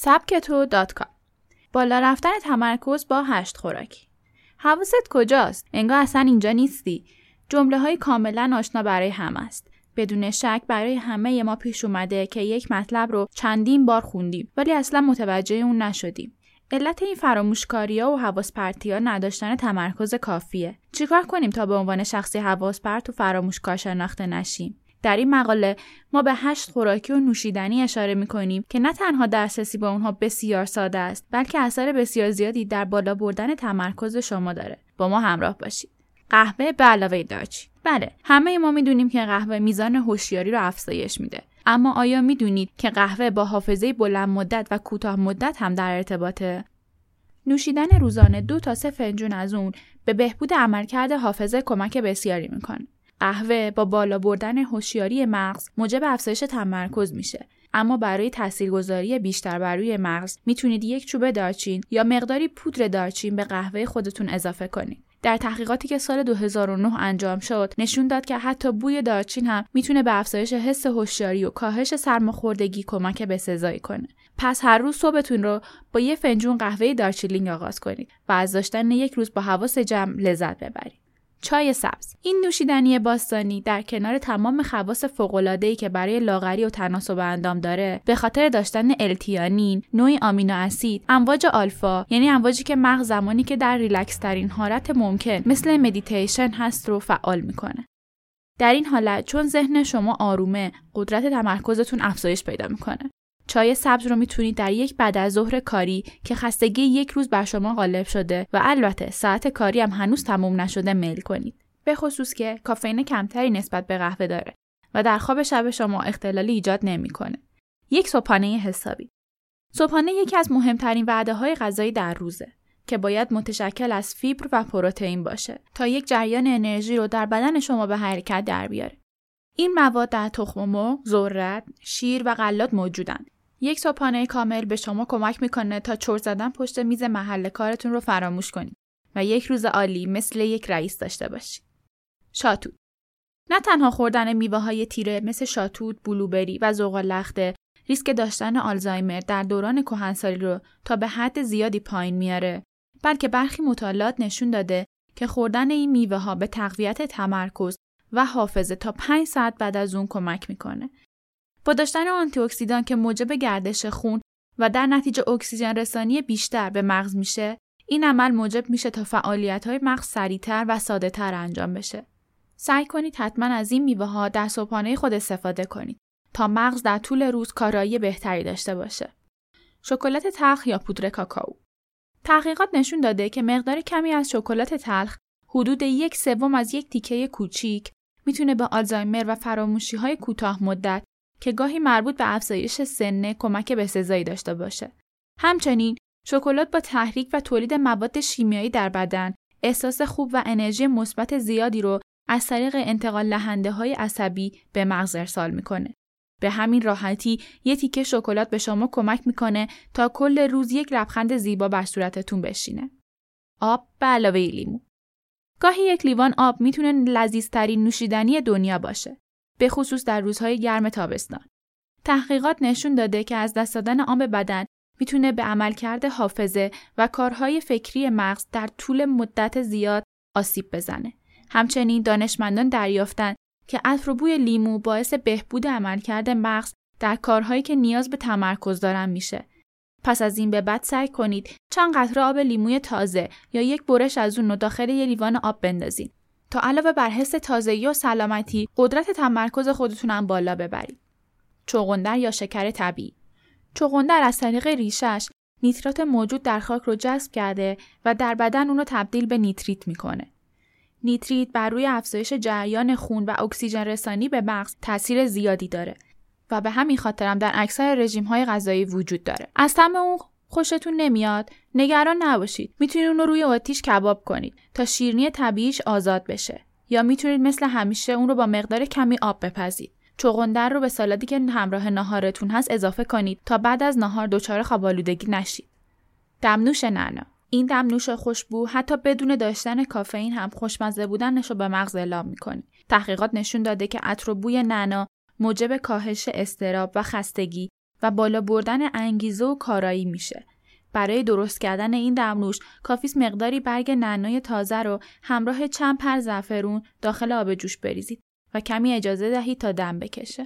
سبکتو بالا رفتن تمرکز با هشت خوراکی حواست کجاست؟ انگار اصلا اینجا نیستی. جمله های کاملا آشنا برای هم است. بدون شک برای همه ما پیش اومده که یک مطلب رو چندین بار خوندیم ولی اصلا متوجه اون نشدیم. علت این فراموشکاری ها و حواس پرتی ها نداشتن تمرکز کافیه. چیکار کنیم تا به عنوان شخصی حواس پرت و فراموشکار شناخته نشیم؟ در این مقاله ما به هشت خوراکی و نوشیدنی اشاره می کنیم که نه تنها دسترسی با اونها بسیار ساده است بلکه اثر بسیار زیادی در بالا بردن تمرکز شما داره. با ما همراه باشید. قهوه به علاوه دارچین بله همه ما می‌دونیم که قهوه میزان هوشیاری رو افزایش میده. اما آیا می‌دونید که قهوه با حافظه بلند مدت و کوتاه مدت هم در ارتباطه؟ نوشیدن روزانه دو تا سه فنجون از اون به بهبود عملکرد حافظه کمک بسیاری می‌کنه. قهوه با بالا بردن هوشیاری مغز موجب افزایش تمرکز میشه. اما برای تاثیرگذاری بیشتر بر روی مغز می‌تونید یک چوب دارچین یا مقداری پودر دارچین به قهوه خودتون اضافه کنید. در تحقیقاتی که سال 2009 انجام شد نشون داد که حتی بوی دارچین هم می‌تونه به افزایش حس هوشیاری و کاهش سرماخوردگی کمک به سزایی کنه. پس هر روز صبحتون رو با یه فنجون قهوه دارچیلینگ آغاز کنید و از داشتن یک روز با حواس جمع لذت ببرید. چای سبز. این نوشیدنی باستانی در کنار تمام خواص فوق‌العاده‌ای که برای لاغری و تناسب اندام داره به خاطر داشتن L-theanine نوعی آمینو اسید امواج آلفا یعنی امواجی که مغز زمانی که در ریلکس ترین حالت ممکن مثل مدیتیشن هست رو فعال می‌کنه. در این حالت چون ذهن شما آرومه قدرت تمرکزتون افزایش پیدا می‌کنه. چای سبز رو می‌تونید در یک بعد از ظهر کاری که خستگی یک روز بر شما غالب شده و البته ساعت کاری هم هنوز تموم نشده میل کنید. به خصوص که کافئین کمتری نسبت به قهوه داره و در خواب شب شما اختلالی ایجاد نمی‌کنه. یک صبحانه حسابی. صبحانه یکی از مهمترین وعده های غذایی در روزه که باید متشکل از فیبر و پروتئین باشه تا یک جریان انرژی رو در بدن شما به حرکت در بیاره. این مواد در تخم مرغ، ذرت، شیر و غلات موجودند یک صبحانه کامل به شما کمک می‌کنه تا چرت زدن پشت میز محل کارتون رو فراموش کنید و یک روز عالی مثل یک رئیس داشته باشید. شاتوت نه تنها خوردن میوه های تیره مثل شاتوت، بلوبری و زغال لخته ریسک داشتن آلزایمر در دوران کهنسالی رو تا به حد زیادی پایین میاره بلکه برخی مطالعات نشون داده که خوردن این میوه ها به تقویت تمرکز و حافظه تا 5 ساعت بعد از اون کمک می‌کنه با داشتن آنتی اکسیدان که موجب گردش خون و در نتیجه اکسیژن رسانی بیشتر به مغز میشه این عمل موجب میشه تا فعالیت های مغز سریعتر و ساده تر انجام بشه. سعی کنید حتما از این میوه ها در صبحانه خود استفاده کنید تا مغز در طول روز کارایی بهتری داشته باشه. شکلات تلخ یا پودر کاکائو. تحقیقات نشون داده که مقدار کمی از شکلات تلخ حدود یک سوم از یک تیکه کوچیک می‌تونه به آلزایمر و فراموشی های کوتاه مدت که گاهی مربوط به افزایش سنه کمک به سزایی داشته باشه. همچنین شکلات با تحریک و تولید مواد شیمیایی در بدن احساس خوب و انرژی مثبت زیادی رو از طریق انتقال لحنده های عصبی به مغز ارسال می‌کنه. به همین راحتی یه تیکه شکلات به شما کمک می‌کنه تا کل روز یک لبخند زیبا بر صورتتون بشینه. آب به علاوه لیمو. گاهی یک لیوان آب می‌تونه لذیذترین نوشیدنی دنیا باشه. به خصوص در روزهای گرم تابستان. تحقیقات نشون داده که از دست دادن آب بدن می‌تونه به عملکرد حافظه و کارهای فکری مغز در طول مدت زیاد آسیب بزنه. همچنین دانشمندان دریافتن که عطر بوی لیمو باعث بهبود عملکرد مغز در کارهایی که نیاز به تمرکز دارن میشه. پس از این به بعد سعی کنید چند قطره آب لیموی تازه یا یک برش از اون رو داخل یه لیوان آب بندازید تا علاوه بر حس تازگی و سلامتی قدرت تمرکز خودتون هم بالا ببرید. چغندر یا شکر طبیعی چغندر از طریق ریشش نیترات موجود در خاک رو جذب کرده و در بدن اون رو تبدیل به نیتریت می‌کنه. نیتریت بر روی افزایش جریان خون و اکسیژن رسانی به مغز تاثیر زیادی داره و به همین خاطرم در اکثر رژیم های غذایی وجود داره. از طعم اون خوشتون نمیاد؟ نگران نباشید. می‌تونید اون رو روی آتیش کباب کنید تا شیرینی طبیعیش آزاد بشه. یا می‌تونید مثل همیشه اون رو با مقدار کمی آب بپزید. چغندر رو به سالادی که همراه ناهارتون هست اضافه کنید تا بعد از ناهار دچار خوابالودگی نشید. دمنوش نعنا. این دمنوش خوشبو حتی بدون داشتن کافئین هم خوشمزه بودنش رو به مغز اعلام می‌کنه. تحقیقات نشون داده که عطر و بوی نعنا موجب کاهش اضطراب و خستگی و بالا بردن انگیزه و کارایی میشه. برای درست کردن این دمنوش کافیست مقداری برگ نعنای تازه رو همراه چند پر زعفرون داخل آب جوش بریزید و کمی اجازه دهید تا دم بکشه.